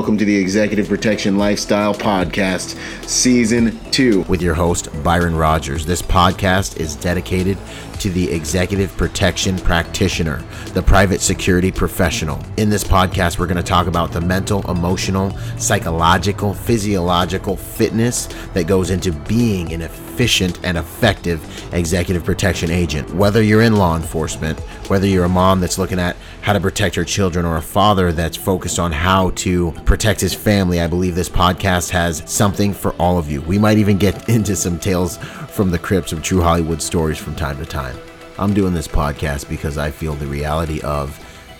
welcome to the Executive Protection Lifestyle Podcast, Season 2. With your host, Byron Rogers. This podcast is dedicated to the executive protection practitioner, the private security professional. In this podcast, we're going to talk about the mental, emotional, psychological, physiological fitness that goes into being an efficient and effective executive protection agent. Whether you're in law enforcement, whether you're a mom that's looking at how to protect her children, or a father that's focused on how to protect his family, I believe this podcast has something for all of you. We might even get into some tales from the crypts of true Hollywood stories from time to time. I'm doing this podcast because I feel the reality of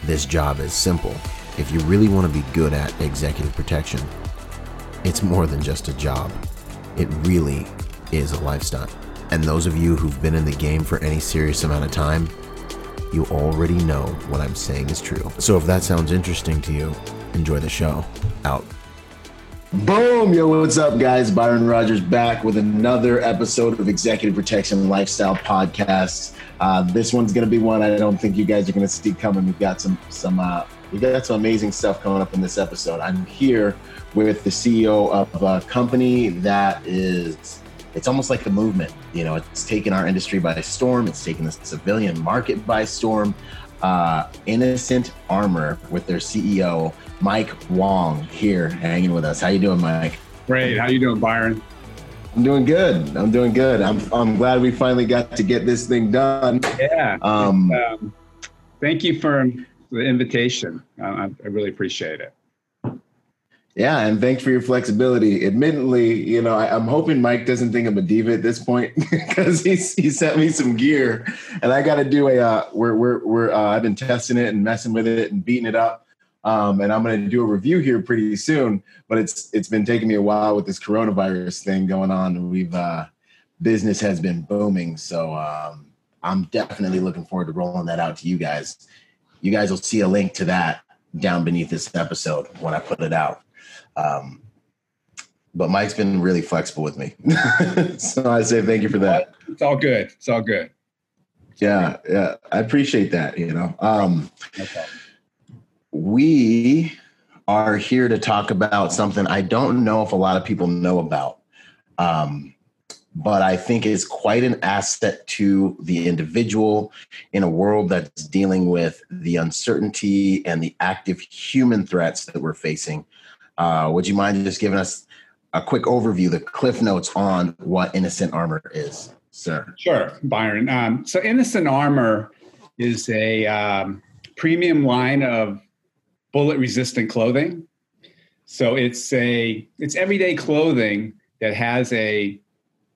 this job is simple. If you really want to be good at executive protection, it's more than just a job. It really is a lifestyle. And those of you who've been in the game for any serious amount of time, you already know what I'm saying is true. So if that sounds interesting to you, enjoy the show. Out. Boom! Yo, what's up, guys? Byron Rogers back with another episode of Executive Protection Lifestyle Podcast. Uh, this one's going to be one I don't think you guys are going to see coming. We've got some some uh, we've got some amazing stuff coming up in this episode. I'm here with the CEO of a company that is it's almost like a movement. You know, it's taken our industry by storm. It's taken the civilian market by storm. Uh, Innocent Armor with their CEO Mike Wong here hanging with us. How you doing, Mike? Great. How you doing, Byron? I'm doing good. I'm doing good. I'm I'm glad we finally got to get this thing done. Yeah. Um, um thank you for the invitation. I, I really appreciate it. Yeah, and thanks for your flexibility. Admittedly, you know, I, am hoping Mike doesn't think I'm a diva at this point because he he sent me some gear, and I got to do a. Uh, we're we're we're. Uh, I've been testing it and messing with it and beating it up, um, and I'm going to do a review here pretty soon. But it's it's been taking me a while with this coronavirus thing going on. We've uh, business has been booming, so um, I'm definitely looking forward to rolling that out to you guys. You guys will see a link to that down beneath this episode when I put it out. Um, but Mike's been really flexible with me. so I say thank you for that. It's all good. It's all good. Yeah, yeah. I appreciate that, you know. Um we are here to talk about something I don't know if a lot of people know about. Um, but I think is quite an asset to the individual in a world that's dealing with the uncertainty and the active human threats that we're facing uh, would you mind just giving us a quick overview, the cliff notes on what Innocent Armor is, sir? Sure, Byron. Um, so, Innocent Armor is a um, premium line of bullet resistant clothing. So it's a it's everyday clothing that has a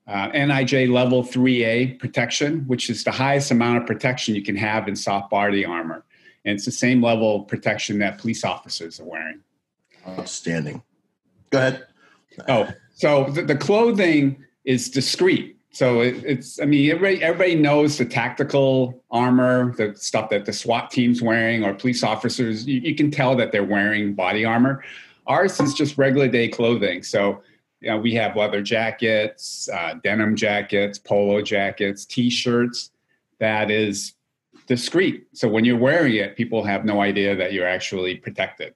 uh, NIJ level 3A protection, which is the highest amount of protection you can have in soft body armor. And it's the same level of protection that police officers are wearing. Outstanding. Go ahead. Oh, so the, the clothing is discreet. So it, it's, I mean, everybody, everybody knows the tactical armor, the stuff that the SWAT team's wearing or police officers. You, you can tell that they're wearing body armor. Ours is just regular day clothing. So you know, we have leather jackets, uh, denim jackets, polo jackets, t-shirts. That is discreet. So when you're wearing it, people have no idea that you're actually protected.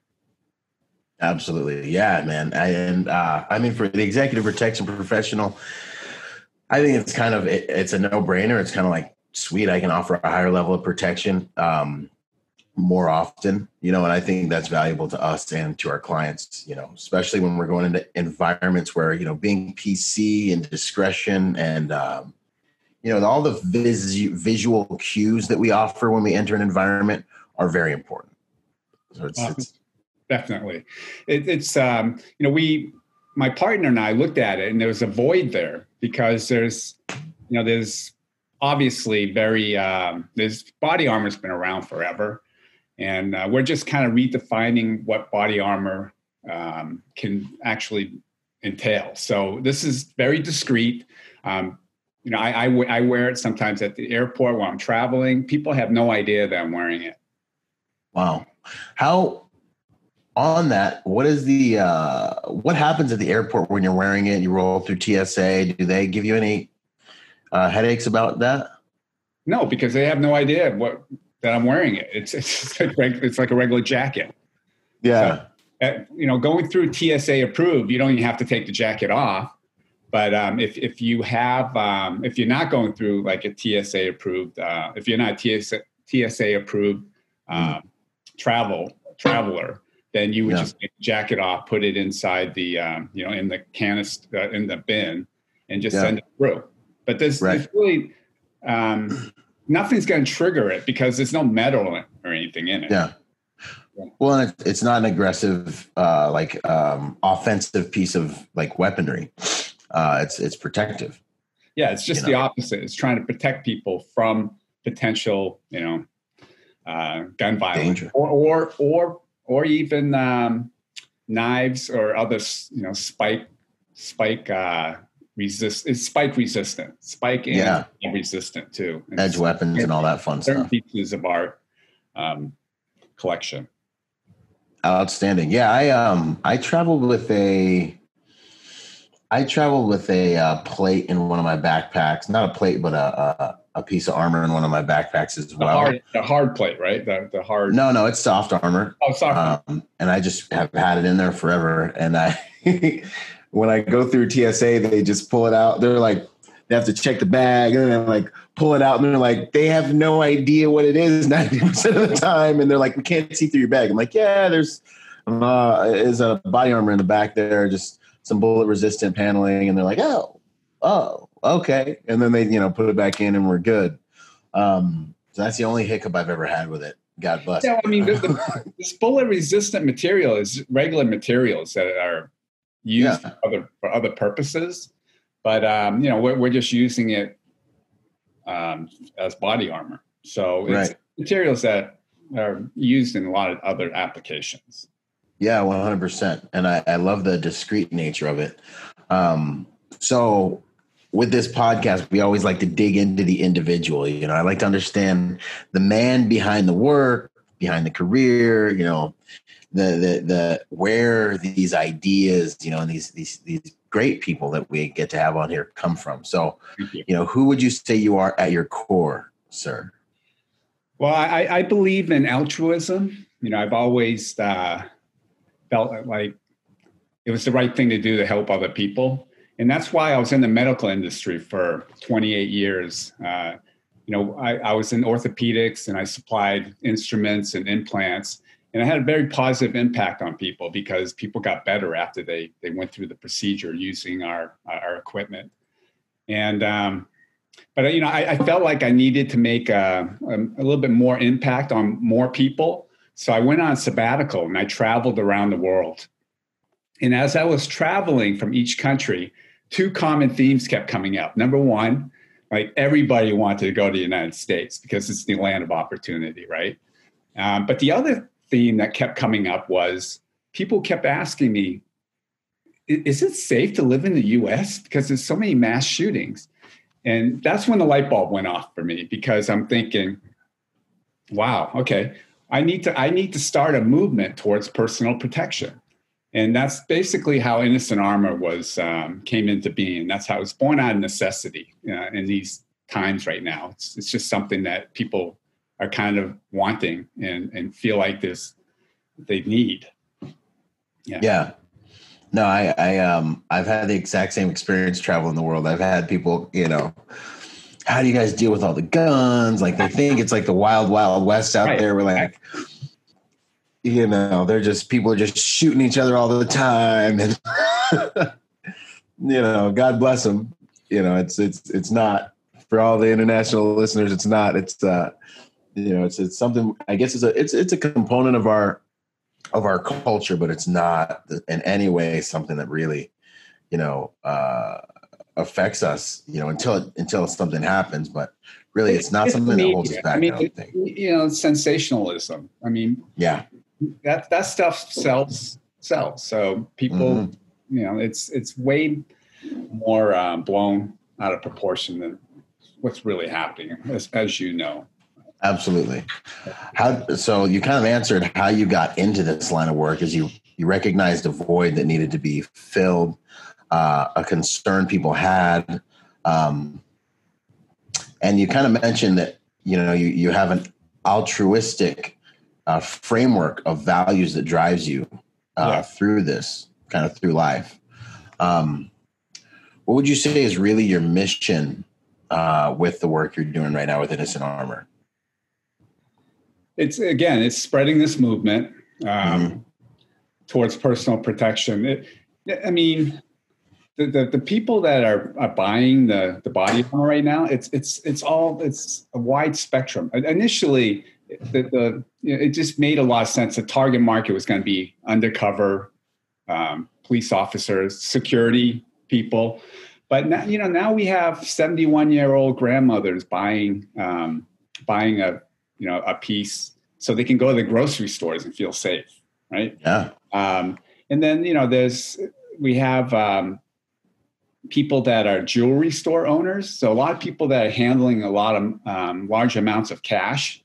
Absolutely. Yeah, man. I, and uh, I mean, for the executive protection professional, I think it's kind of, it, it's a no brainer. It's kind of like, sweet, I can offer a higher level of protection um, more often, you know, and I think that's valuable to us and to our clients, you know, especially when we're going into environments where, you know, being PC and discretion and, um, you know, all the vis- visual cues that we offer when we enter an environment are very important. So it's, it's definitely. It, it's um, you know we my partner and I looked at it and there was a void there because there's you know there's obviously very um, there's body armor's been around forever. And uh, we're just kind of redefining what body armor um, can actually entail. So this is very discreet. Um, you know I, I, I wear it sometimes at the airport while i'm traveling. People have no idea that i'm wearing it. Wow. How on that, what is the uh, what happens at the airport when you're wearing it? You roll through TSA. Do they give you any uh, headaches about that? No, because they have no idea what that I'm wearing it. It's it's like, it's like a regular jacket. Yeah. So, at, you know, going through TSA approved, you don't even have to take the jacket off. But um, if if you have um, if you're not going through like a TSA approved, uh, if you're not TSA TSA approved mm. travel traveler, then you would yeah. just take it jacket off, put it inside the um, you know in the canister uh, in the bin, and just yeah. send it through. But this right. really um, nothing's going to trigger it because there's no metal or anything in it. Yeah. Well, it's not an aggressive, uh, like um, offensive piece of like weaponry. Uh, it's it's protective. Yeah, it's just you know? the opposite. It's trying to protect people from potential, you know, uh, gun violence, or or or or even um, knives or other, you know, spike spike uh, resist. It's spike resistant, spike and yeah. resistant too. And Edge weapons and all that fun stuff. Pieces of our um, collection. Outstanding. Yeah, I um I traveled with a I traveled with a uh, plate in one of my backpacks. Not a plate, but a, a, a piece of armor in one of my backpacks as well. The hard, the hard plate, right? The, the hard. No, no, it's soft armor. Oh, soft. Um, and I just have had it in there forever. And I, when I go through TSA, they just pull it out. They're like, they have to check the bag and then like pull it out and they're like they have no idea what it is 90% of the time and they're like we can't see through your bag i'm like yeah there's uh is a body armor in the back there just some bullet resistant paneling and they're like oh oh okay and then they you know put it back in and we're good um so that's the only hiccup i've ever had with it god bless yeah i mean the, the, this bullet resistant material is regular materials that are used yeah. for other for other purposes but um, you know we're, we're just using it um, as body armor. So it's right. materials that are used in a lot of other applications. Yeah, one hundred percent, and I, I love the discreet nature of it. Um, so with this podcast, we always like to dig into the individual. You know, I like to understand the man behind the work, behind the career. You know, the the the where these ideas, you know, and these these these great people that we get to have on here come from. So, you. you know, who would you say you are at your core, sir? Well, I, I believe in altruism. You know, I've always uh, felt like it was the right thing to do to help other people. And that's why I was in the medical industry for 28 years. Uh, you know, I, I was in orthopedics and I supplied instruments and implants and it had a very positive impact on people because people got better after they they went through the procedure using our our equipment and um, but you know I, I, felt like i needed to make a, a, a, little bit more impact on more people so i went on sabbatical and i traveled around the world and as i was traveling from each country two common themes kept coming up number one like everybody wanted to go to the united states because it's the land of opportunity right um, but the other theme that kept coming up was people kept asking me, is it safe to live in the US? Because there's so many mass shootings. And that's when the light bulb went off for me because I'm thinking, wow, okay, I need to I need to start a movement towards personal protection. And that's basically how Innocent Armor was um, came into being. That's how it's born out of necessity uh, in these times right now. It's, it's just something that people are kind of wanting and and feel like this they need. Yeah. Yeah. No, I, I um I've had the exact same experience traveling the world. I've had people, you know, how do you guys deal with all the guns? Like they think it's like the wild, wild west out right. there. We're like, you know, they're just people are just shooting each other all the time, and you know, God bless them. You know, it's it's it's not for all the international listeners. It's not. It's uh, you know, it's it's something. I guess it's a it's it's a component of our of our culture, but it's not in any way something that really, you know, uh, affects us. You know, until until something happens, but really, it's not something that holds us back. I, mean, I. You know, sensationalism. I mean, yeah, that that stuff sells sells. So people, mm-hmm. you know, it's it's way more uh, blown out of proportion than what's really happening, as, as you know. Absolutely. How so you kind of answered how you got into this line of work is you you recognized a void that needed to be filled, uh, a concern people had, um, and you kind of mentioned that you know you you have an altruistic uh, framework of values that drives you. uh, Yeah. through this, kind of through life. Um, what would you say is really your mission uh, with the work you're doing right now with Innocent Armor? it's again it's spreading this movement um, Mhm. towards personal protection it, i mean the, the, the people that are, are buying the, the body armor right now it's it's it's all it's a wide spectrum. Initially the, the you know, it just made a lot of sense. The target market was going to be undercover um, police officers security people. But now you know now we have 71 year old grandmothers buying um, buying a you know a piece so they can go to the grocery stores and feel safe right? Yeah. um, and then you know there's we have um, people that are jewelry store owners. So a lot of people that are handling a lot of um, large amounts of cash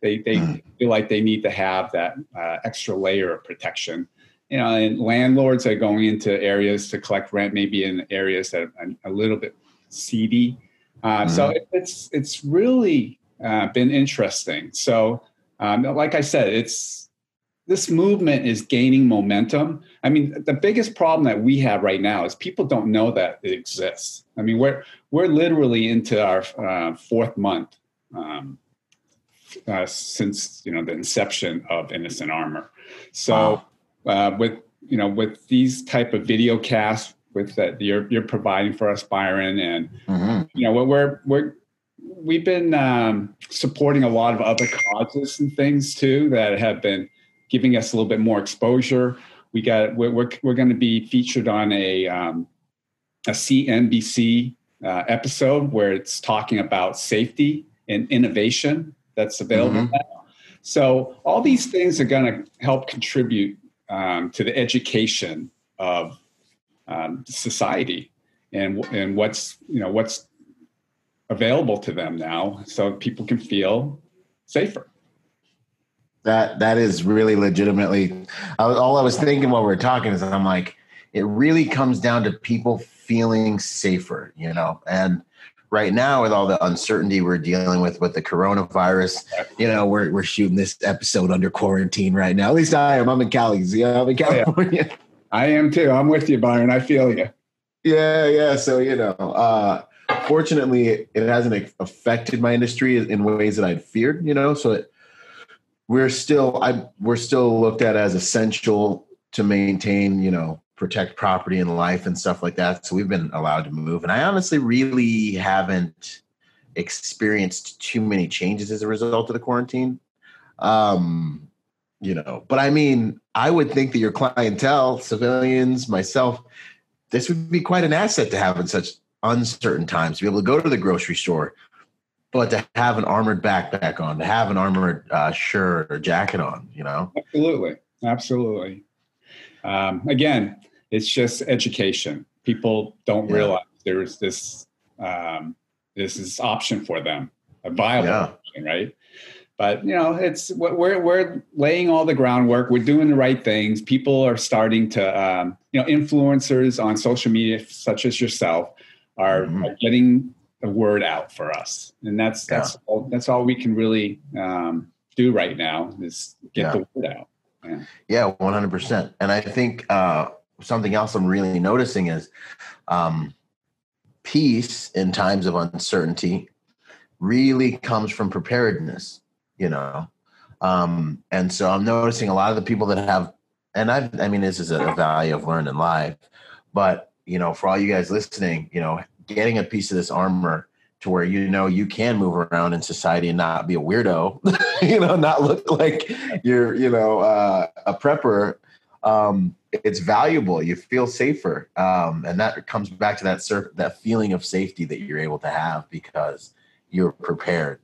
they, they Mm. feel like they need to have that uh, extra layer of protection. You know and landlords are going into areas to collect rent maybe in areas that are a little bit seedy. Uh, so it, it's it's really uh, been interesting. So um, like i said it's this movement is gaining momentum. I mean, the biggest problem that we have right now is people don't know that it exists. I mean, we're we're literally into our uh, fourth month um, uh, since you know the inception of Innocent Armor. So uh, with you know with these type of video casts with that you're you're providing for us, Byron, and Mhm. you know what we're we're we've been um, supporting a lot of other causes and things too that have been giving us a little bit more exposure. We got we're we're, we're going to be featured on a um, a CNBC uh, episode where it's talking about safety and innovation that's available Mhm. now. So all these things are going to help contribute um, to the education of um, society and and what's you know what's available to them now, so people can feel safer. That that is really legitimately. I was, all I was thinking while we were talking is I'm like, it really comes down to people feeling safer, you know. And right now, with all the uncertainty we're dealing with with the coronavirus, you know, we're we're shooting this episode under quarantine right now. At least I am. I'm in Cali. Yeah, I'm in Oh, yeah. California. I am too. I'm with you, Byron. I feel you. Yeah, yeah. So you know, uh, fortunately, it hasn't affected my industry in ways that I'd feared. You know, so it, we're still, I we're still looked at as essential to maintain. You know, protect property and life and stuff like that. So we've been allowed to move, and I honestly really haven't experienced too many changes as a result of the quarantine. Um, you know, but I mean, I would think that your clientele, civilians, myself, this would be quite an asset to have in such uncertain times to be able to go to the grocery store, but to have an armored backpack on, to have an armored uh, shirt or jacket on, you know? Absolutely. Absolutely. Um, again, it's just education. People don't Yeah. realize there's this um, this is option for them, a viable Yeah. option, right? But you know, it's we're we're laying all the groundwork. We're doing the right things. People are starting to, um, you know, influencers on social media, such as yourself, are, Mhm. are getting the word out for us, and that's that's all, that's all we can really um, do right now is get Yeah. the word out. Yeah, 100%. And I think uh, something else I'm really noticing is um, peace in times of uncertainty really comes from preparedness, you know? Um, and so I'm noticing a lot of the people that have, and I've, I mean, this is a value I've learned in life, but you know, for all you guys listening, you know, getting a piece of this armor to where you know you can move around in society and not be a weirdo, you know, not look like you're, you know, uh, a prepper. Um, it's valuable. You feel safer, um, and that comes back to that sur- that feeling of safety that you're able to have because you're prepared.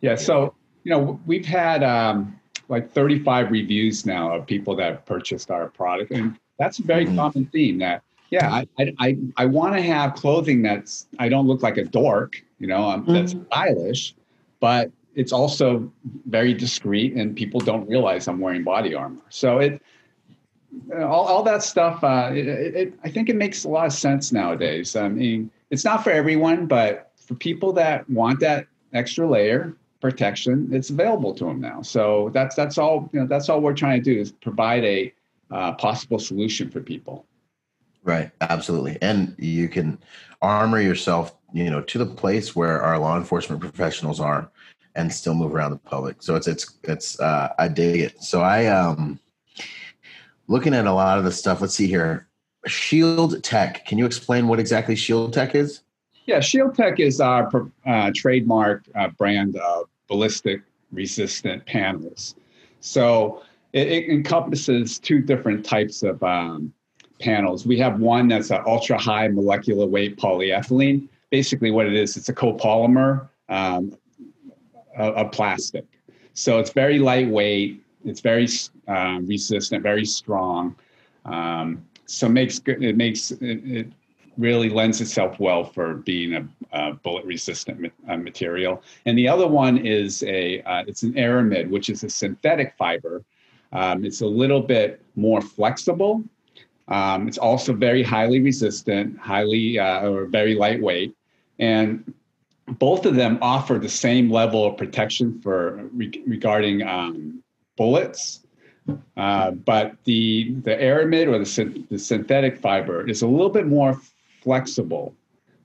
Yeah. So, you know, we've had um, like 35 reviews now of people that have purchased our product. And that's a very Mhm. common theme that, yeah, I, I, I, want to have clothing that's, I don't look like a dork, you know, um, that's stylish, but it's also very discreet and people don't realize I'm wearing body armor. So it, all, all that stuff, uh, it, it- I think it makes a lot of sense nowadays. I mean, it's not for everyone, but for people that want that extra layer protection, it's available to them now. So that's that's all you know. That's all we're trying to do is provide a uh, possible solution for people. Right, absolutely, and you can armor yourself, you know, to the place where our law enforcement professionals are, and still move around the public. So it's it's it's uh, I dig it. So I um looking at a lot of the stuff. Let's see here. Shield Tech. Can you explain what exactly Shield Tech is? Yeah, Shield Tech is our uh, trademark uh, brand of ballistic resistant panels. So it, it encompasses two different types of um, panels. We have one that's an ultra high molecular weight polyethylene. Basically, what it is, it's a copolymer um, of, plastic. So it's very lightweight. It's very uh, resistant, very strong. Um, so makes it makes it, it, really lends itself well for being a, a bullet resistant ma- uh, material. And the other one is a uh, it's an aramid, which is a synthetic fiber. Um, it's a little bit more flexible. Um, it's also very highly resistant, highly uh, or very lightweight, and both of them offer the same level of protection for re- regarding um, bullets. Uh, but the the aramid or the, the synthetic fiber is a little bit more flexible.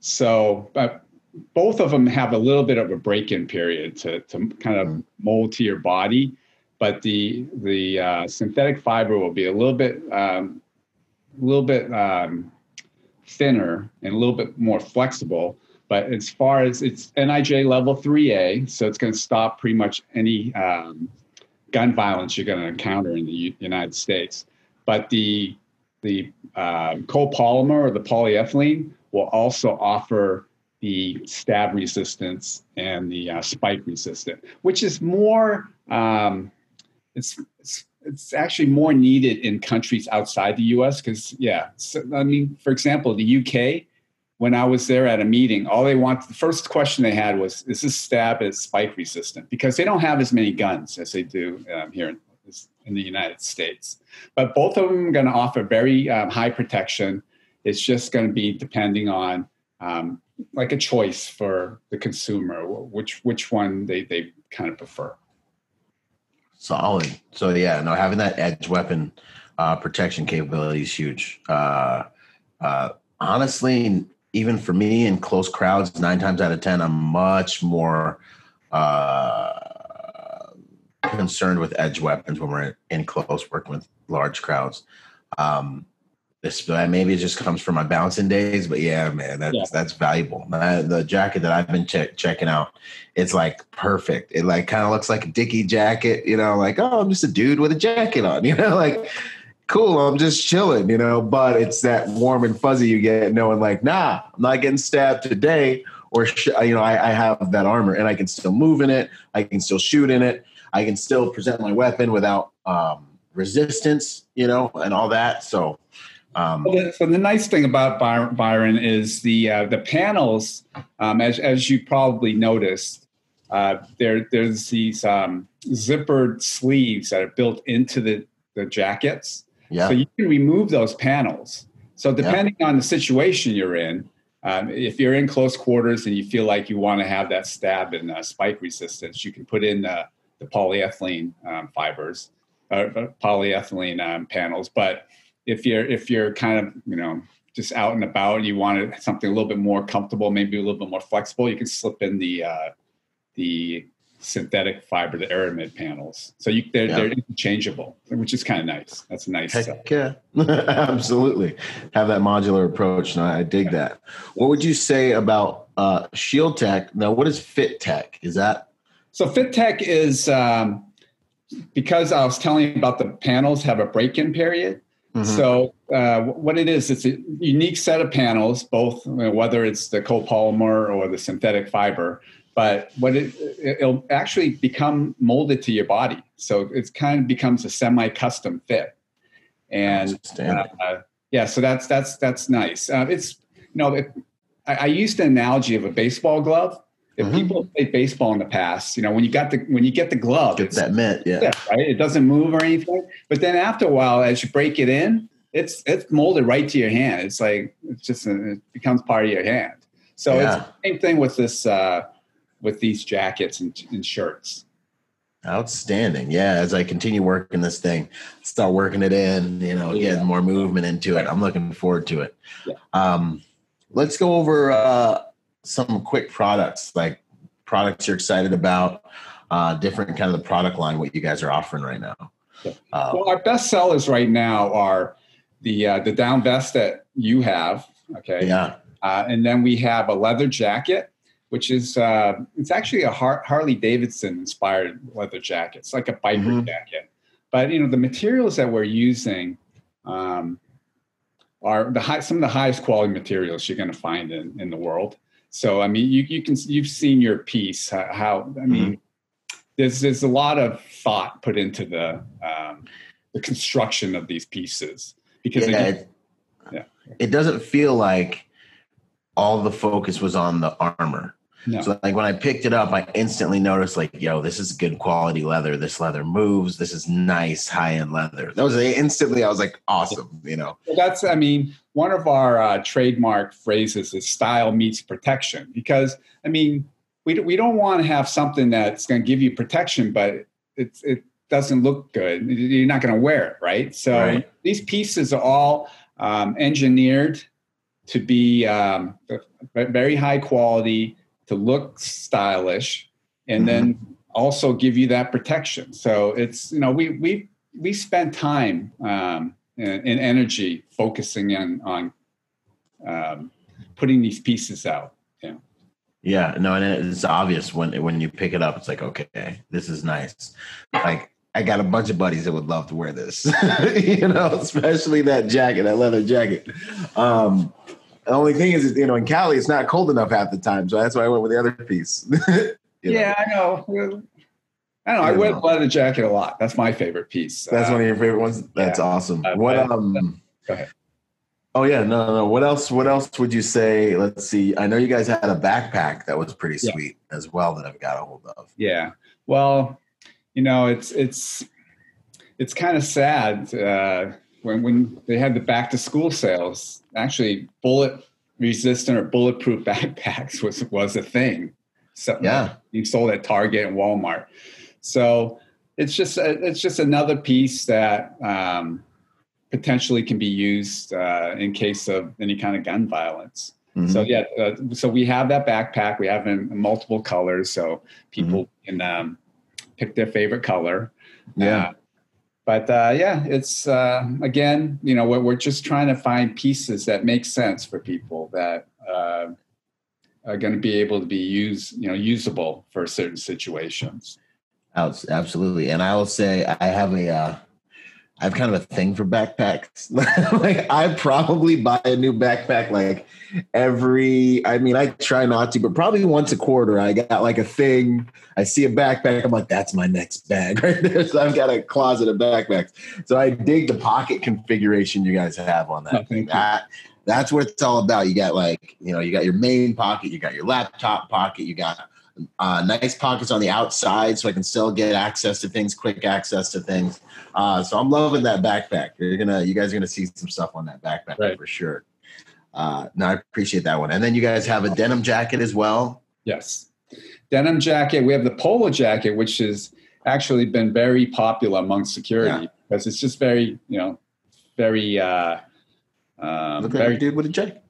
So, but both of them have a little bit of a break-in period to, to kind of mm-hmm. mold to your body. But the the uh, synthetic fiber will be a little bit um, a little bit um, thinner and a little bit more flexible. But as far as it's NIJ level 3A, so it's going to stop pretty much any um, gun violence you're going to encounter in the U- United States. But the the uh, copolymer or the polyethylene will also offer the stab resistance and the uh, spike resistant, which is more um, it's, it's actually more needed in countries outside the U.S. because yeah, so, I mean, for example, the UK. When I was there at a meeting, all they want the first question they had was, "Is this stab is spike resistant?" Because they don't have as many guns as they do um, here in, in, the United States. But both of them are going to offer very um, high protection. It's just going to be depending on um, like a choice for the consumer, which which one they they kind of prefer. Solid. So yeah, no, having that edge weapon uh, protection capability is huge. Uh, uh, honestly, even for me in close crowds, nine times out of ten, I'm much more uh, concerned with edge weapons when we're in close working with large crowds. Um, this maybe it just comes from my bouncing days, but yeah, man, that's yeah. that's valuable. the jacket that I've been check, checking out, it's like perfect. It like kind of looks like a Dickie jacket, you know, like oh, I'm just a dude with a jacket on, you know, like cool, I'm just chilling, you know. But it's that warm and fuzzy you get knowing like, nah, I'm not getting stabbed today, or you know, I, I have that armor and I can still move in it, I can still shoot in it, I can still present my weapon without um, resistance, you know, and all that. So um, so the nice thing about Byron is the uh, the panels, um, as as you probably noticed, uh, there there's these um, zippered sleeves that are built into the the jackets. Yeah. So you can remove those panels. So depending yeah. on the situation you're in, um, if you're in close quarters and you feel like you want to have that stab and uh, spike resistance, you can put in the, the polyethylene um, fibers, uh, polyethylene um, panels. But if you're if you're kind of you know just out and about, and you wanted something a little bit more comfortable, maybe a little bit more flexible, you can slip in the uh, the synthetic fiber, the aramid panels. So you, they're, yeah. they're interchangeable, which is kind of nice. That's a nice. Heck yeah, absolutely. Have that modular approach. and I dig yeah. that. What would you say about uh, Shield Tech? Now, what is Fit Tech? Is that so? Fit Tech is um, because I was telling you about the panels have a break-in period. Mm-hmm. So uh, what it is, it's a unique set of panels, both whether it's the copolymer or the synthetic fiber. But what it it'll actually become molded to your body, so it kind of becomes a semi-custom fit. And uh, yeah, so that's that's that's nice. Uh, it's you know, it, I, I used the analogy of a baseball glove. If mm-hmm. people played baseball in the past, you know, when you got the when you get the glove, get that mitt, yeah. yeah, right. It doesn't move or anything. But then after a while, as you break it in, it's it's molded right to your hand. It's like it's just a, it becomes part of your hand. So yeah. it's the same thing with this uh, with these jackets and, and shirts. Outstanding. Yeah, as I continue working this thing, start working it in, you know, Yeah. getting more movement into it. I'm looking forward to it. Yeah. Um, let's go over uh, some quick products, like products you're excited about, uh, different kind of the product line, what you guys are offering right now. Uh, Well, our best sellers right now are the uh, the down vest that you have. Okay. yeah. Uh, and then we have a leather jacket, which is uh, it's actually a Har- Harley Davidson inspired leather jacket. It's like a biker Mhm. jacket, but you know the materials that we're using um, are the high, some of the highest quality materials you're going to find in, in the world. So I mean, you you can you've seen your piece how, how I mean. There's, there's a lot of thought put into the um, the construction of these pieces because yeah, they, it, Yeah. it doesn't feel like all the focus was on the armor. No. So like when I picked it up, I instantly noticed like, yo, this is good quality leather. This leather moves. This is nice high end leather. That was instantly I was like, awesome. You know, Well, that's, I mean, one of our uh, trademark phrases is style meets protection because, I mean, we, we don't want to have something that's going to give you protection, but it's, it doesn't look good. You're not going to wear it, right? So Right. these pieces are all um, engineered to be um, very high quality, to look stylish, and then also give you that protection. So it's, you know, we, we, we spend time um, and, and energy focusing on on um, putting these pieces out. Yeah, yeah, no, and it's obvious when when you pick it up, it's like, okay, this is nice. Like I got a bunch of buddies that would love to wear this, you know, especially that jacket, that leather jacket. Um, the only thing is, you know, in Cali, it's not cold enough half the time, so that's why I went with the other piece. You know? yeah, I know. I know. I Yeah. wear the leather jacket a lot. That's my favorite piece. That's Uh, one of your favorite ones. That's yeah. awesome. Uh, what uh, um? Go ahead. Oh yeah, no, no, no. What else? What else would you say? Let's see. I know you guys had a backpack that was pretty Yeah. sweet as well that I've got a hold of. Yeah. Well, you know, it's it's it's kind of sad uh, when when they had the back to school sales. Actually, bullet resistant or bulletproof backpacks was was a thing. So Yeah. you sold at Target and Walmart. So it's just it's just another piece that um, potentially can be used uh, in case of any kind of gun violence. Mhm. So yeah, uh, so we have that backpack. We have in multiple colors, so people Mm-hmm. can um, pick their favorite color. yeah, Uh, but uh, yeah, it's uh, again, you know, we're, we're just trying to find pieces that make sense for people that uh, are going to be able to be used, you know, usable for certain situations. Absolutely. And I will say I have a, uh, I have kind of a thing for backpacks. like I probably buy a new backpack like every. I mean, I try not to, but probably once a quarter. I got like a thing. I see a backpack. I'm like, that's my next bag right there. So I've got a closet of backpacks. So I dig the pocket configuration you guys have on that. Oh, you. that that's what it's all about. You got like, you know, you got your main pocket, you got your laptop pocket, you got uh, nice pockets on the outside so I can still get access to things, quick access to things. Uh, so I'm loving that backpack. You're gonna, you guys are gonna see some stuff on that backpack Right. for sure. Uh, no, I appreciate that one. And then you guys have a denim jacket as well. Yes. Denim jacket. We have the polo jacket, which has actually been very popular among security because it's just very, you know, very, uh, um, Look like very, a dude with a jacket.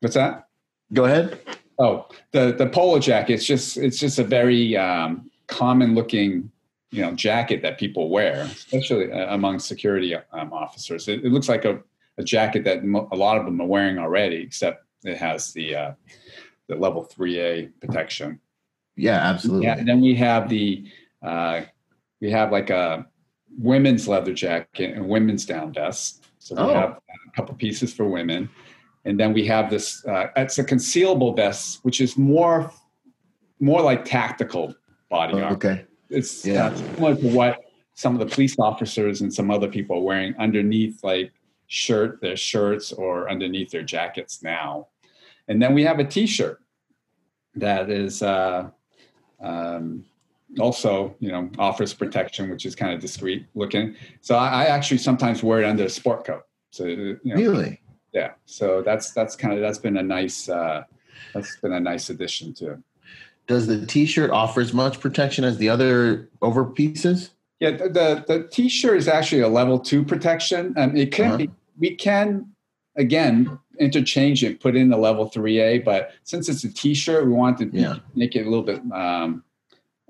what's that? Go ahead. Oh, the, the polo jacket. It's just, it's just a very um, common looking, you know, jacket that people wear, especially uh, among security um, officers. It, it looks like a, a jacket that mo- a lot of them are wearing already, except it has the, uh, the level 3A protection. Yeah, absolutely. Yeah, and then we have the uh, we have like a women's leather jacket and women's down vest. So we Oh. have a couple pieces for women, and then we have this. Uh, it's a concealable vest, which is more more like tactical body armor. okay. It's Yeah. uh, similar to what some of the police officers and some other people are wearing underneath, like shirt their shirts or underneath their jackets now. And then we have a T-shirt that is uh, um, also, you know, offers protection, which is kind of discreet looking. So I, I actually sometimes wear it under a sport coat. So you know, Really? Yeah. So that's that's kind of that's been a nice uh, that's been a nice addition to. does the t-shirt offer as much protection as the other over pieces? Yeah, the the, the t-shirt is actually a level two protection. Um, it can Uh-huh. be we can again interchange it, put in the level three A, but since it's a t-shirt, we want to Yeah. make it a little bit um,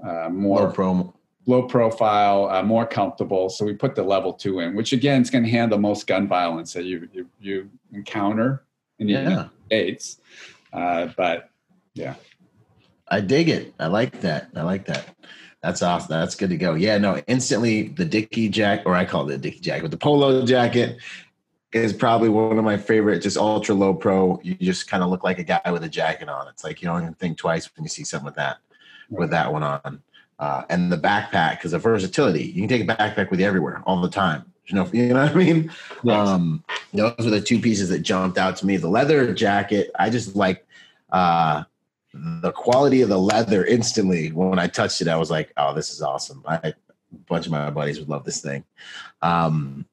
uh, Low more promo. Low profile, uh, more comfortable. So we put the level two in, which again is going to handle most gun violence that you you, you encounter in the Yeah. United States. Uh, but yeah, I dig it. I like that. I like that. That's awesome. That's good to go. Yeah, no, instantly the Dickie jack, or I call it the Dickie jacket, but the polo jacket is probably one of my favorite, just ultra low pro. You just kind of look like a guy with a jacket on. It's like you don't even think twice when you see something with that, with that one on. Uh, and the backpack, because of versatility, you can take a backpack with you everywhere all the time. You know, you know what I mean? Yes. Um, those are the two pieces that jumped out to me. The leather jacket, I just like uh, the quality of the leather instantly. When I touched it, I was like, "Oh, this is awesome!" I, a bunch of my buddies would love this thing. Um,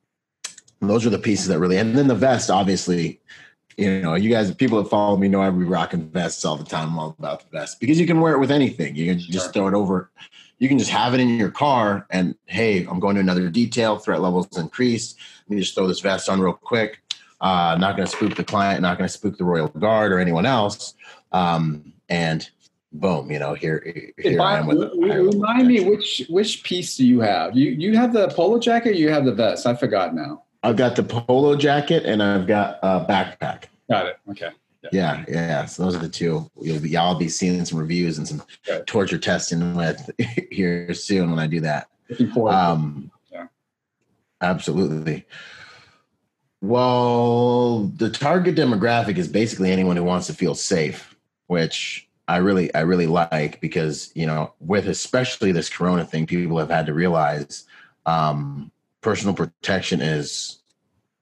those are the pieces that really, and then the vest, obviously. You know, you guys, people that follow me know I be rocking vests all the time. I'm all about the vest because you can wear it with anything. You can just Sure. throw it over. You can just have it in your car, and hey, I'm going to another detail. Threat levels increased. Let me just throw this vest on real quick. Uh, not going to spook the client, not going to spook the royal guard or anyone else. Um, and boom, you know, here, here I Bob, am with. a re- higher level remind me which which piece do you have? You you have the polo jacket. Or you have the vest. I forgot now. I've got the polo jacket and I've got a backpack. Got it. Okay. Yeah, yeah. So those are the two. You'll be, y'all be seeing some reviews and some torture testing with here soon when I do that. Looking forward. to it. Um, Yeah. Absolutely. Well, the target demographic is basically anyone who wants to feel safe, which I really, I really like because you know, with especially this Corona thing, people have had to realize um, personal protection is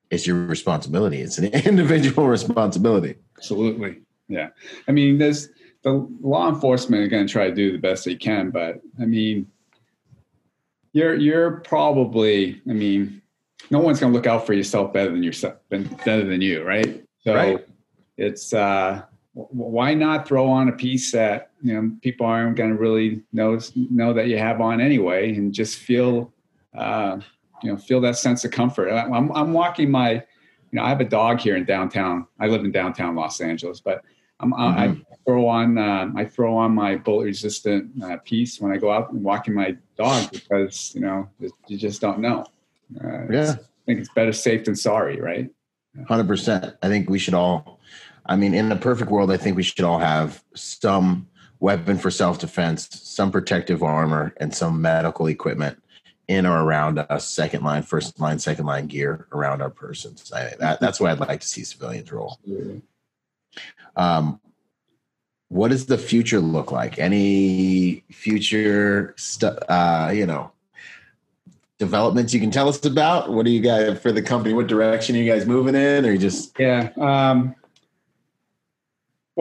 is your responsibility. It's an individual responsibility. Absolutely. Yeah. I mean, there's the law enforcement are going to try to do the best they can, but I mean, you're you're probably. I mean, no one's going to look out for yourself better than yourself, better than you, right? So Right. it's uh, why not throw on a piece that you know people aren't going to really know know that you have on anyway, and just feel uh, you know feel that sense of comfort. I'm I'm walking my you know, I have a dog here in downtown. I live in downtown Los Angeles, but I'm, I, I throw on um, I throw on my bullet resistant uh, piece when I go out and walking my dog because you know you just don't know. Uh, Yeah. I think it's better safe than sorry, right? Hundred percent. I think we should all. I mean, in the perfect world, I think we should all have some weapon for self defense, some protective armor, and some medical equipment in or around us. Second line, first line, second line gear around our persons. I, that, that's why I'd like to see civilians roll. Um, what does the future look like? Any future stuff? Uh, you know, developments you can tell us about? What do you guys for the company? What direction are you guys moving in, or you just Yeah. Um,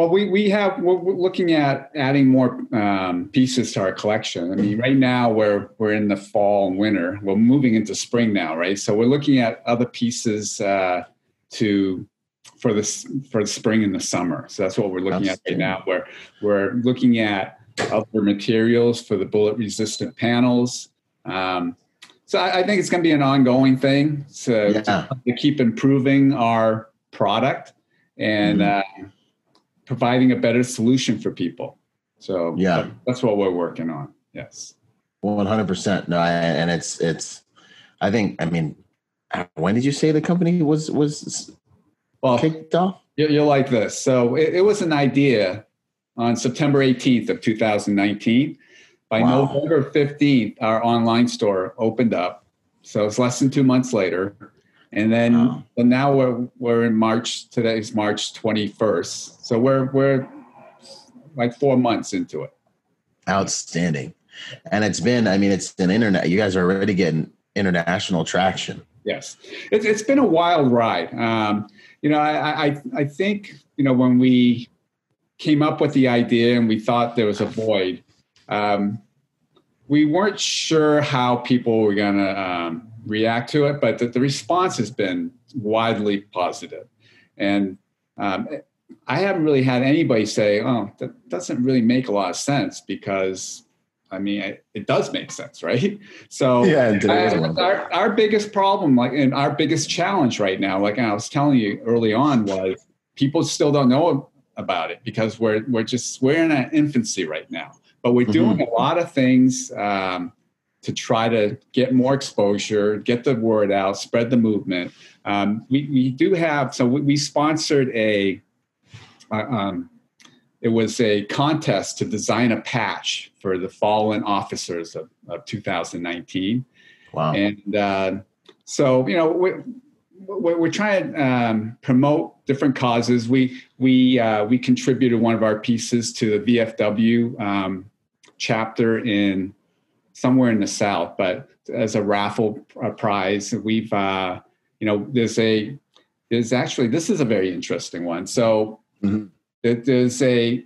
well, we we have we're looking at adding more um, pieces to our collection. I mean, right now we're we're in the fall and winter. We're moving into spring now, right? So we're looking at other pieces uh, to for this for the spring and the summer. So that's what we're looking at right now. We're we're looking at other materials for the bullet resistant panels. Um, so I, I think it's going to be an ongoing thing. So yeah, to keep improving our product and uh, providing a better solution for people. So Yeah. that's what we're working on. Yes. one hundred percent. No, I, and it's it's. I think. I mean, when did you say the company was was Well, kicked off? you- you'll like this. So it, it was an idea on September 18th of 2019. By Wow. November 15th, our online store opened up. So it's less than two months later. And then Wow. now we're we're in March. Today's March 21st. So we're we're like four months into it. Outstanding. And it's been. I mean, it's an internet. You guys are already getting international traction. Yes, it's it's been a wild ride. Um, you know, I, I I think you know when we came up with the idea and we thought there was a void, um, we weren't sure how people were going to um, react to it, but the, the response has been widely positive, and um, I haven't really had anybody say, "Oh, that doesn't really make a lot of sense," because I mean, it, it does make sense, right? So, Yeah, I- our our biggest problem, like, and our biggest challenge right now, like I was telling you early on, was people still don't know about it because we're we're just we're in an infancy right now, but we're doing a lot of things um, to try to get more exposure, get the word out, spread the movement. Um, we we do have so we, we sponsored a. Uh, um, it was a contest to design a patch for the fallen officers of, of 2019 Wow. and uh, so you know we're, we're, we're trying to um, promote different causes we we uh, we contributed one of our pieces to the vfw um, chapter in somewhere in the south but as a raffle uh, prize we've uh, you know there's a there's actually this is a very interesting one so Mhm. there's a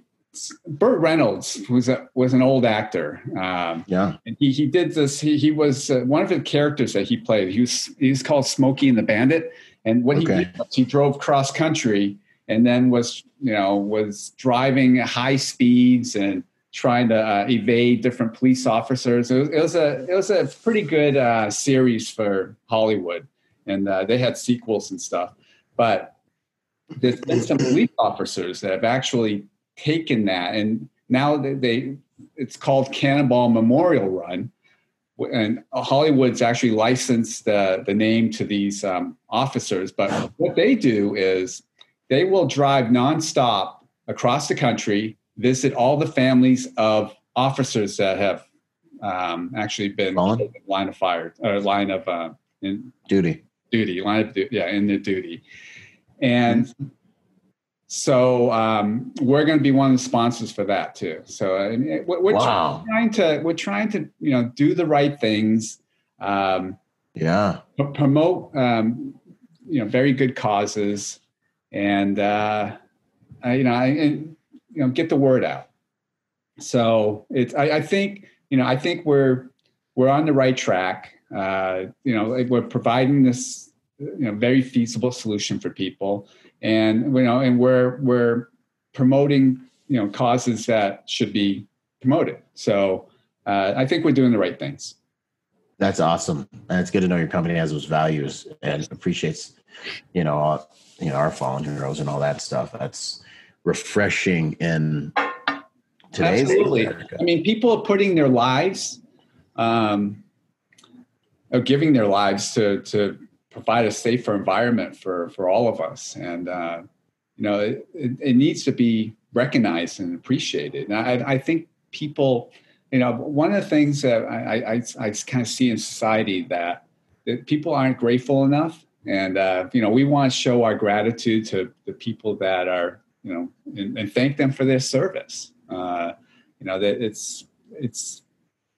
Burt Reynolds was a, was an old actor. Um, Yeah. and he he did this. He he was uh, one of the characters that he played. He was he was called Smokey and the Bandit. And what he did was he drove cross country and then was you know was driving high speeds and trying to uh, evade different police officers. It was, it was a it was a pretty good uh, series for Hollywood, and uh, they had sequels and stuff. But there's been some police officers that have actually taken that and now they, they it's called Cannonball Memorial Run, and Hollywood's actually licensed the the name to these um, officers. But what they do is they will drive nonstop across the country, visit all the families of officers that have um, actually been in line of fire or line of uh, in Duty. duty, line of du- yeah, in the duty, and so um, we're going to be one of the sponsors for that too. So I mean, we're, we're Wow. trying to we're trying to you know do the right things, um, Yeah. p- promote um, you know very good causes, and uh, uh, you know I, and, you know get the word out. So it's I, I think you know I think we're we're on the right track. Uh, you know we're providing this you know very feasible solution for people, and you know and we're we're promoting you know causes that should be promoted. So uh, I think we're doing the right things. That's awesome. And it's good to know your company has those values and appreciates, you know, you know, our fallen heroes and all that stuff. That's refreshing in today's Absolutely. America. I mean, people are putting their lives, um, are giving their lives to to provide a safer environment for for all of us, and uh, you know, it, it, it needs to be recognized and appreciated. And I, I think people, you know, one of the things that I I, I kind of see in society that that people aren't grateful enough, and uh, you know, we want to show our gratitude to the people that are, you know, and, and thank them for their service. Uh, you know that it's it's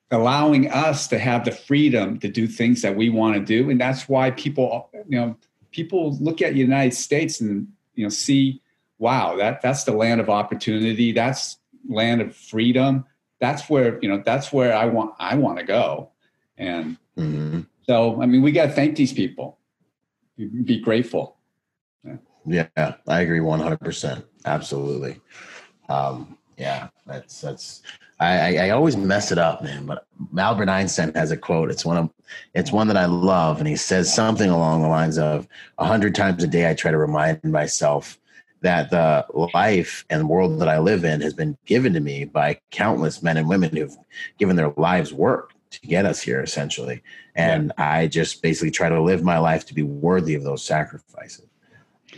allowing us to have the freedom to do things that we want to do. And that's why people you know people look at the united states and you know see wow that that's the land of opportunity. That's land of freedom. That's where you know that's where i want i want to go. And Mhm. so i mean we got to thank these people. Be grateful Yeah, I agree 100%. Absolutely. Um, yeah, that's, that's, I, I, I always mess it up, man. But Albert Einstein has a quote. It's one of, it's one that I love. And he says something along the lines of a hundred times a day, I try to remind myself that the life and world that I live in has been given to me by countless men and women who've given their lives work to get us here essentially. And I just basically try to live my life to be worthy of those sacrifices.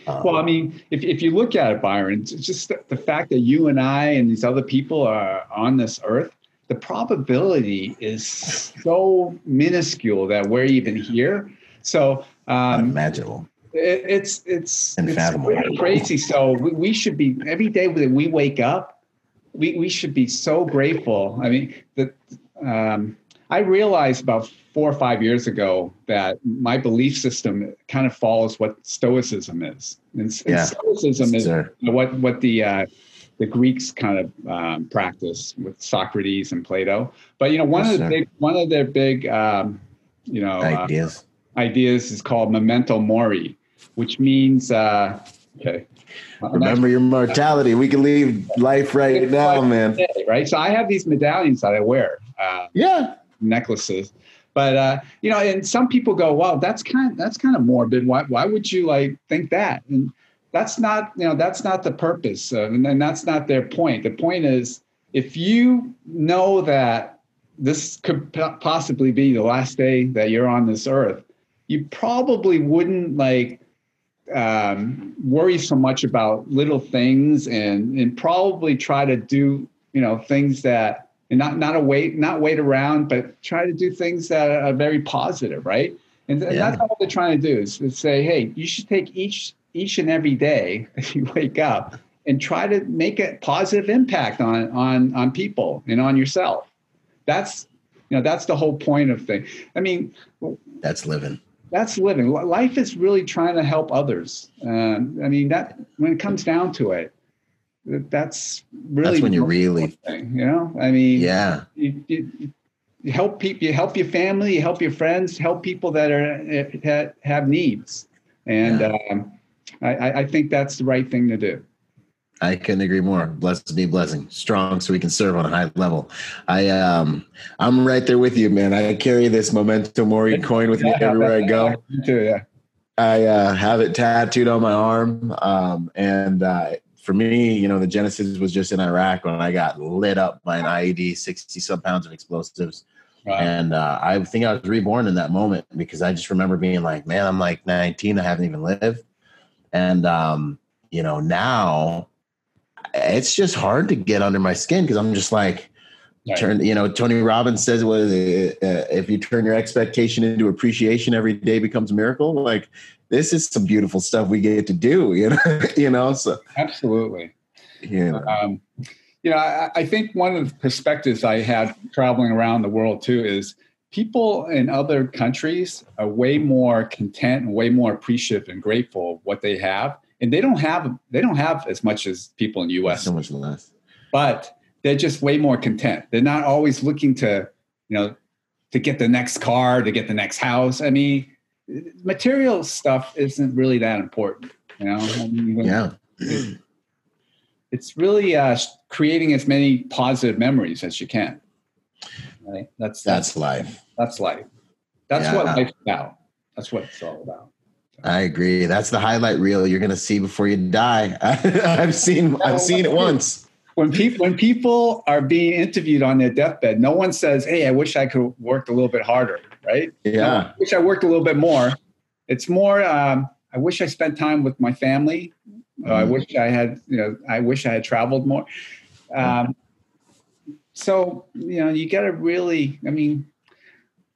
Um, Well, I mean, if, if you look at it, Byron, it's just the, the fact that you and I and these other people are on this earth, the probability is so minuscule that we're even here. So um, unimaginable. it, it's it's Unfathomable. it's crazy. So we, we should be every day that we wake up, we we should be so grateful. I mean, the um, I realized about four or five years ago that my belief system kind of follows what Stoicism is, and, and Yeah. Stoicism is Sir. what what the uh, the Greeks kind of um, practice with Socrates and Plato. But you know, one Yes, of the big one of their big um, you know uh, ideas. ideas is called memento mori, which means uh, okay, Remember your mortality. We can leave life right now, man. Right. So I have these medallions that I wear. Uh, yeah. Necklaces. But uh, you know, and some people go, "Well, that's kind that's kind of morbid. Why why would you like think that?" And that's not you know that's not the purpose, and, and that's not their point. The point is, if you know that this could possibly be the last day that you're on this earth, you probably wouldn't like um, worry so much about little things and and probably try to do you know things that and not not a wait not wait around but try to do things that are very positive right? And, and that's all they're trying to do is, is say hey you should take each each and every day that you wake up and try to make a positive impact on on on people and on yourself. That's you know that's the whole point of thing. I mean that's living. that's living. Life is really trying to help others. Um, I mean, that when it comes down to it, that's really that's when you really, thing, you know. I mean, yeah, you, you, you, help people, you help your family, you help your friends, help people that are that have needs, and yeah. um, I, I think that's the right thing to do. I couldn't agree more. Blessed be blessing. Strong so we can serve on a high level. I um I'm right there with you, man. I carry this memento mori coin with me everywhere I go. Too, yeah. I uh, have it tattooed on my arm. Um, and uh, for me, you know, the Genesis was just in Iraq when I got lit up by an IED, 60 some pounds of explosives. Wow. And uh, I think I was reborn in that moment because I just remember being like, man, I'm like 19, I haven't even lived. And, um, you know, now it's just hard to get under my skin because I'm just like, right. turn, you know, Tony Robbins says, is it? Uh, if you turn your expectation into appreciation, every day becomes a miracle. Like, this is some beautiful stuff we get to do, you know, you know, so absolutely. Know, um, you know, I, I think one of the perspectives I had traveling around the world too is people in other countries are way more content and way more appreciative and grateful of what they have and they don't have they don't have as much as people in the U.S. So much less, but they're just way more content. They're not always looking to you know to get the next car, to get the next house. I mean, material stuff isn't really that important. You know, I mean, yeah. it's really uh, creating as many positive memories as you can. Right? That's, that's that's life. That's life. That's yeah. what life's about. That's what it's all about. I agree. That's the highlight reel you're going to see before you die. I've seen I've seen it once. When people when people are being interviewed on their deathbed, no one says, "Hey, I wish I could worked a little bit harder." Right? Yeah. No, I wish I worked a little bit more. It's more. Um, I wish I spent time with my family. Mm-hmm. Uh, I mm-hmm. wish I had. You know, I wish I had traveled more. Um, so you know, you got to really. I mean,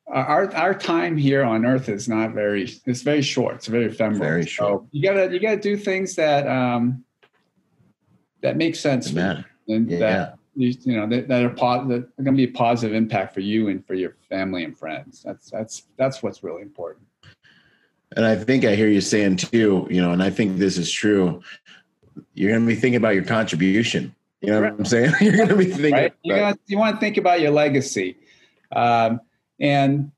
our our time here on earth is not very it's very short it's very ephemeral very short so you gotta you gotta do things that um that makes sense Man. and yeah. that you, know that, that are po- that are going to be a positive impact for you and for your family and friends that's that's that's what's really important and i think i hear you saying too you know and i think this is true you're going to be thinking about your contribution you know right. what i'm saying you're going to be thinking right? you, got you want to think about your legacy um, and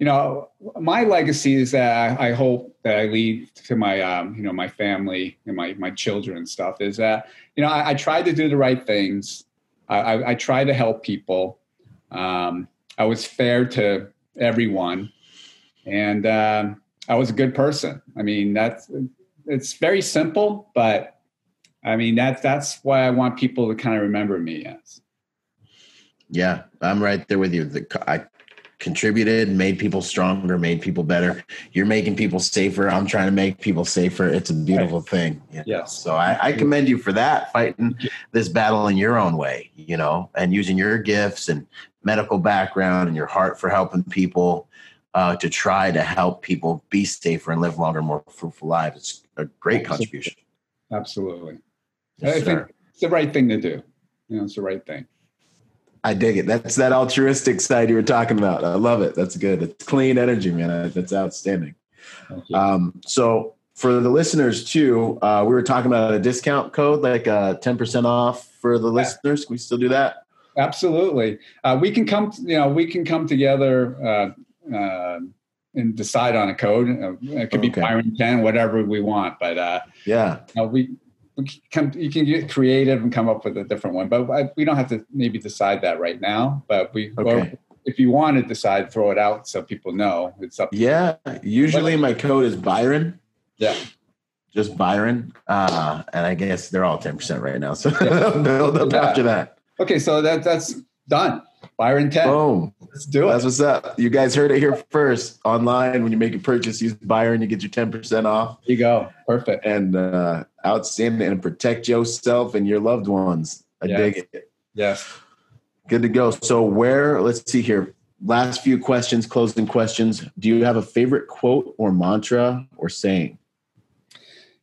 you know, my legacy is that I hope that I leave to my, um, you know, my family and my my children and stuff. Is that you know I, I tried to do the right things. I, I, I tried to help people. Um, I was fair to everyone, and um, I was a good person. I mean, that's it's very simple, but I mean that's that's why I want people to kind of remember me as. Yeah, I'm right there with you. The, I contributed, made people stronger, made people better. You're making people safer. I'm trying to make people safer. It's a beautiful right. thing. You know? Yes. So I, I, commend you for that, fighting this battle in your own way, you know, and using your gifts and medical background and your heart for helping people uh, to try to help people be safer and live longer, more fruitful lives. It's a great Absolutely. contribution. Absolutely. Yes, I think it's the right thing to do. You know, it's the right thing. I dig it. That's that altruistic side you were talking about. I love it. That's good. It's clean energy, man. That's outstanding. Um, so for the listeners too, uh, we were talking about a discount code, like uh, ten percent off for the yeah. listeners. Can we still do that? Absolutely. Uh, we can come. You know, we can come together. Uh, uh, and decide on a code. Uh, It could be Okay. Byron 10, whatever we want. But uh, Yeah. you know, we, come, you can get creative and come up with a different one. But I, we don't have to maybe decide that right now. But we, Okay. if you want to decide, throw it out so people know it's up. Yeah. Usually my code is Byron. Yeah. Just Byron. Uh, and I guess they're all 10% right now. So build up Yeah. after that. Okay, so that that's done. Byron 10. Boom. Let's do it. That's what's up. You guys heard it here first. Online, when you make a purchase, use Byron, you get your 10% off. There you go. Perfect. And uh, outstanding and protect yourself and your loved ones. I Yeah. dig it. Yes. Good to go. So, where, let's see here. Last few questions, closing questions. Do you have a favorite quote or mantra or saying?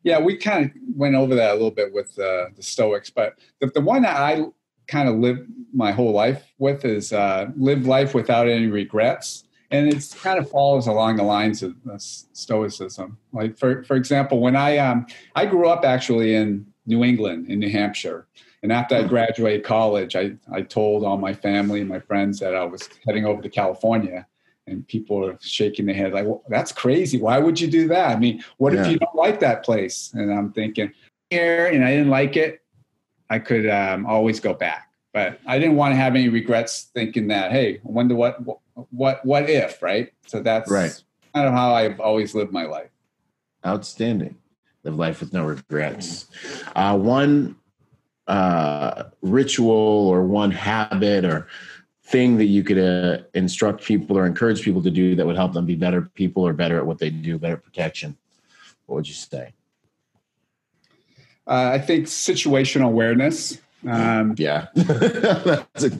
Yeah, we kind of went over that a little bit with uh, the Stoics, but the, the one that I kind of live my whole life with is uh, live life without any regrets. And it kind of follows along the lines of Stoicism. Like, for, for example, when I, um, I grew up actually in New England, in New Hampshire. And after I graduated college, I, I told all my family and my friends that I was heading over to California. And people are shaking their head like, well, that's crazy. Why would you do that? I mean, what Yeah. if you don't like that place? And I'm thinking, here, and I didn't like it, I could um, always go back. But I didn't want to have any regrets thinking that, hey, I wonder what, what, what if, right? So that's Right. kind of how I've always lived my life. Outstanding. Live life with no regrets. Uh, one uh, ritual or one habit or thing that you could uh, instruct people or encourage people to do that would help them be better people or better at what they do, better protection. What would you say? Uh, I think situational awareness. Um, Yeah. That's a,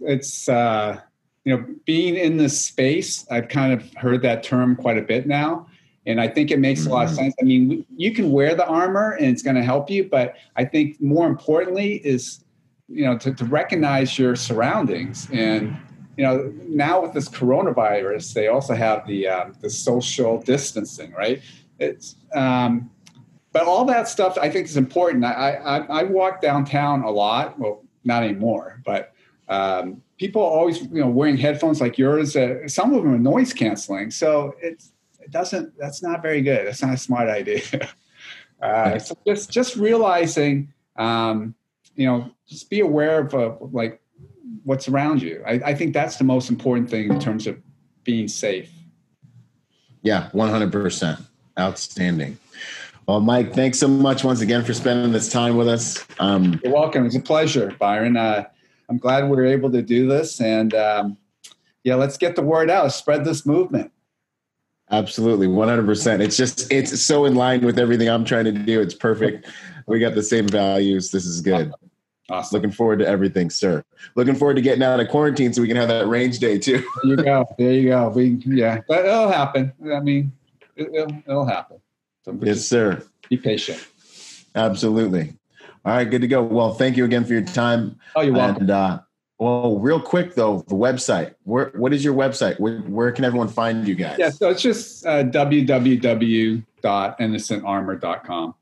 it's uh, you know being in this space. I've kind of heard that term quite a bit now, and I think it makes a lot of Mhm. sense. I mean, you can wear the armor and it's going to help you, but I think more importantly is you know to, to recognize your surroundings and you know now with this coronavirus they also have the um, the social distancing right it's um, but all that stuff i think is important. I i, I walk downtown a lot. Well not anymore but um, people always you know wearing headphones like yours. Uh, some of them are noise canceling. So it's it doesn't that's not very good. That's not a smart idea. Uh, so just just realizing um, you know just be aware of uh, like what's around you. I, I think that's the most important thing in terms of being safe. Yeah, 100%. Outstanding. Well, Mike, thanks so much once again for spending this time with us. Um, You're welcome. It's a pleasure, Byron. Uh, I'm glad we were able to do this, and um, yeah, let's get the word out. Spread this movement. Absolutely, 100%. It's just, it's so in line with everything I'm trying to do. It's perfect. We got the same values. This is good. Awesome. Looking forward to everything, sir. Looking forward to getting out of quarantine so we can have that range day too. There you go. There you go. We yeah, but it'll happen. I mean, it, will it'll happen. So Yes, sir. be patient. Absolutely. All right, good to go. Well, thank you again for your time. Oh, you're welcome. And uh, well, real quick though, the website. Where what is your website? Where, where can everyone find you guys? Yeah, so it's just uh, www.innocentarmor.com.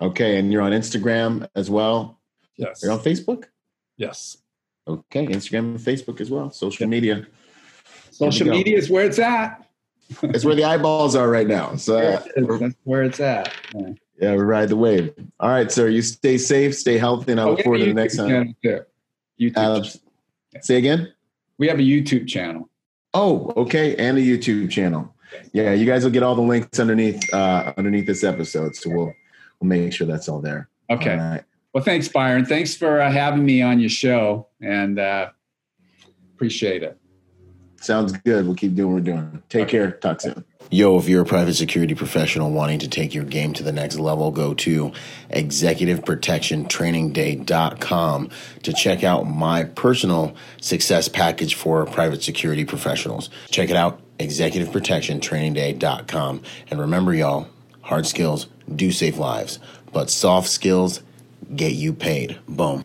Okay, and you're on Instagram as well. Yes. You're on Facebook. Yes. Okay, Instagram and Facebook as well. Social media. Social media is where it's at. It's where the eyeballs are right now. So uh. That's where it's at. Yeah. yeah, we ride the wave. All right, sir. You stay safe, stay healthy, and I look forward to the next time. YouTube. Uh, say again. we have a YouTube channel. Oh, okay, and a YouTube channel. Yeah, you guys will get all the links underneath uh, underneath this episode, so we'll we'll make sure that's all there. Okay. All right. Well, thanks, Byron. Thanks for uh, having me on your show, and uh, appreciate it. Sounds good. We'll keep doing what we're doing. Take care. Talk soon. Yo, if you're a private security professional wanting to take your game to the next level, go to executiveprotectiontrainingday.com to check out my personal success package for private security professionals. Check it out, executiveprotectiontrainingday.com. And remember, y'all, hard skills do save lives, but soft skills get you paid. Boom.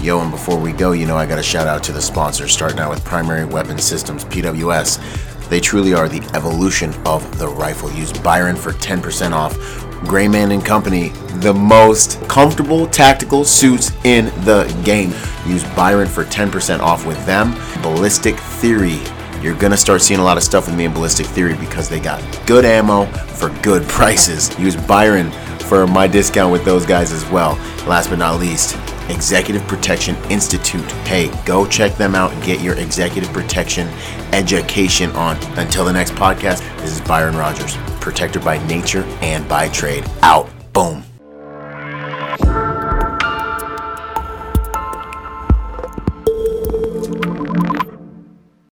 Yo, and before we go, you know, I got a shout out to the sponsors, starting out with Primary Weapon Systems, PWS. They truly are the evolution of the rifle. Use Byron for 10% off. Grayman and Company, the most comfortable tactical suits in the game. Use Byron for 10% off with them. Ballistic Theory. You're gonna start seeing a lot of stuff with me in Ballistic Theory because they got good ammo for good prices. Use Byron for my discount with those guys as well. Last but not least, Executive Protection Institute. Hey, go check them out and get your executive protection education on. Until the next podcast, this is Byron Rogers, protector by nature and by trade. Out.